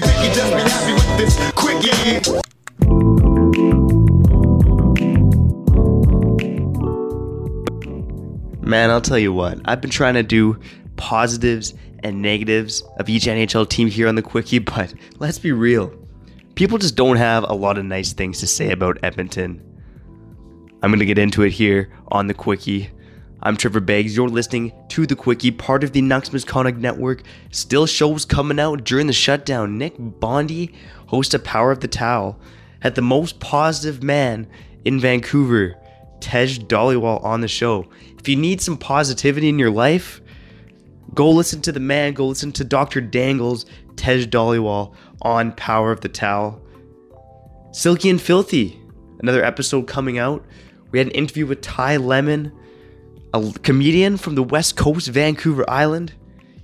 picky, just be happy with this quick, yeah. Man, I'll tell you what, I've been trying to do positives and negatives of each NHL team here on the Quickie, but let's be real. People just don't have a lot of nice things to say about Edmonton. I'm going to get into it here on the Quickie. I'm Trevor Beggs. You're listening to the Quickie, part of the Nucks Misconduct Network. Still shows coming out during the shutdown. Nick Bondi, host of Power of the Towel, had the most positive man in Vancouver, Tej Dhaliwal, on the show. If you need some positivity in your life, go listen to the man. Go listen to Dr. Dangles, Tej Dhaliwal on Power of the Towel. Silky and Filthy, another episode coming out. We had an interview with Ty Lemon, a comedian from the West Coast, Vancouver Island.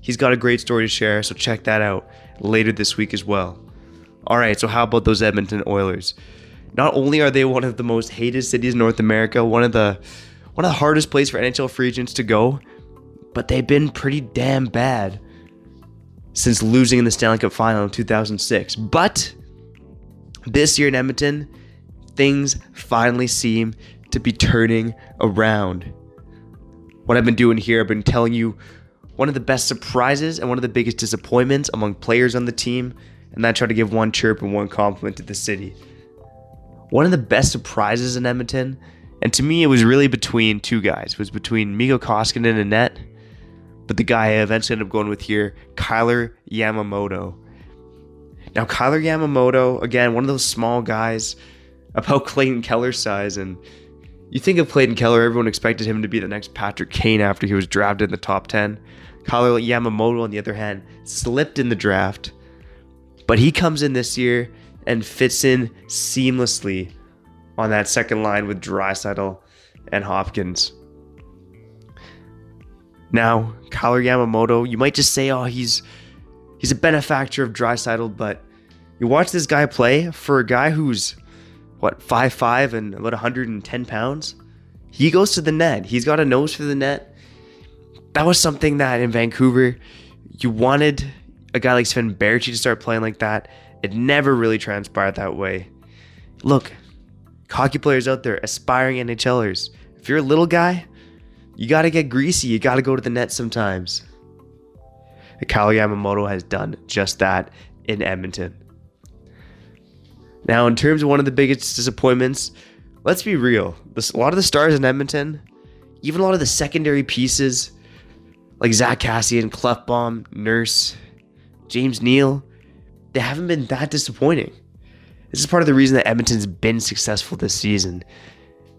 He's got a great story to share, so check that out later this week as well. All right, so how about those Edmonton Oilers? Not only are they one of the most hated cities in North America, one of the one of the hardest places for NHL free agents to go, but they've been pretty damn bad since losing in the Stanley Cup final in 2006. But this year in Edmonton, things finally seem to be turning around. What I've been doing here, I've been telling you one of the best surprises and one of the biggest disappointments among players on the team, and I try to give one chirp and one compliment to the city. One of the best surprises in Edmonton, and to me, it was really between two guys. It was between Mikko Koskinen and net, but the guy I eventually ended up going with here, Kailer Yamamoto. Now, Kailer Yamamoto, again, one of those small guys, about Clayton Keller's size, and you think of Clayton Keller, everyone expected him to be the next Patrick Kane after he was drafted in the top 10. Kailer Yamamoto, on the other hand, slipped in the draft, but he comes in this year and fits in seamlessly on that second line with Draisaitl and Hopkins. Now, Kailer Yamamoto, you might just say, oh, he's he's a benefactor of Draisaitl, but you watch this guy play for a guy who's what five five and about 110 pounds. He goes to the net. He's got a nose for the net. That was something that in Vancouver, you wanted a guy like Sven Baertschi to start playing like that. It never really transpired that way. Look, hockey players out there, aspiring NHLers. If you're a little guy, you got to get greasy. You got to go to the net sometimes. Kyle Yamamoto has done just that in Edmonton. Now, in terms of one of the biggest disappointments, let's be real. A lot of the stars in Edmonton, even a lot of the secondary pieces, like Zack Kassian, Klefbom, Nurse, James Neal, they haven't been that disappointing. This is part of the reason that Edmonton's been successful this season.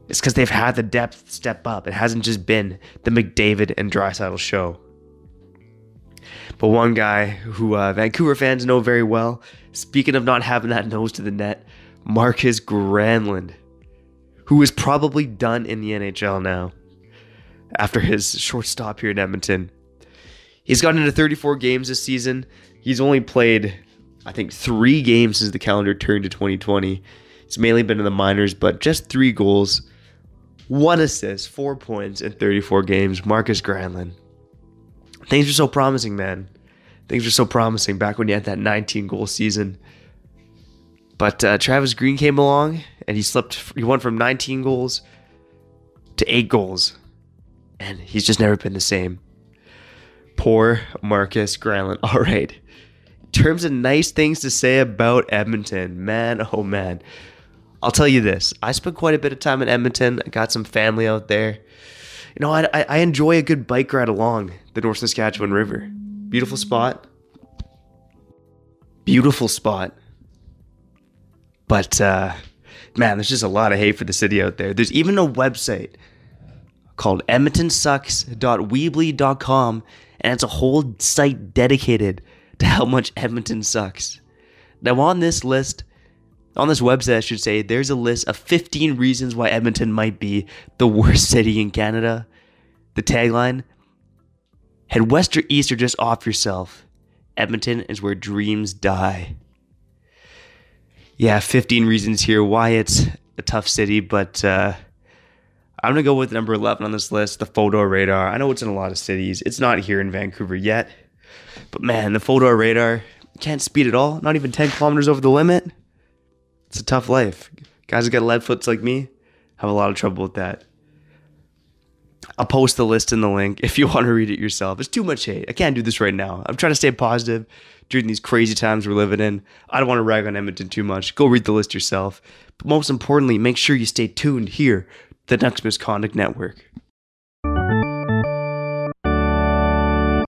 It's because they've had the depth step up. It hasn't just been the McDavid and Draisaitl show. But one guy who uh, Vancouver fans know very well, speaking of not having that nose to the net, Markus Granlund, who is probably done in the NHL now after his short stop here in Edmonton. He's gotten into 34 games this season. He's only played, I think, three games since the calendar turned to 2020. He's mainly been in the minors, but just three goals, one assist, four points in 34 games. Markus Granlund. Things are so promising, man. Things are so promising back when you had that 19 goal season. But uh, Travis Green came along and he slipped. He went from 19 goals to eight goals, and he's just never been the same. Poor Markus Granlund. All right. In terms of nice things to say about Edmonton, man, oh man. I'll tell you this. I spent quite a bit of time in Edmonton. I got some family out there. You know, I, I enjoy a good bike ride along the North Saskatchewan River. Beautiful spot. Beautiful spot. But, uh, man, there's just a lot of hate for the city out there. There's even a website called edmontonsucks.weebly.com, and it's a whole site dedicated to how much Edmonton sucks. Now, on this list, on this website, I should say, there's a list of 15 reasons why Edmonton might be the worst city in Canada. The tagline Head west or east or just off yourself. Edmonton is where dreams die. Yeah, 15 reasons here why it's a tough city, but uh, I'm going to go with number 11 on this list, the photo radar. I know it's in a lot of cities. It's not here in Vancouver yet, but man, the photo radar, can't speed at all, not even 10 kilometers over the limit. It's a tough life. Guys that got lead foots like me have a lot of trouble with that. I'll post the list in the link if you want to read it yourself. It's too much hate. I can't do this right now. I'm trying to stay positive during these crazy times we're living in. I don't want to rag on Edmonton too much. Go read the list yourself. But most importantly, make sure you stay tuned here, the Nucks Misconduct Network.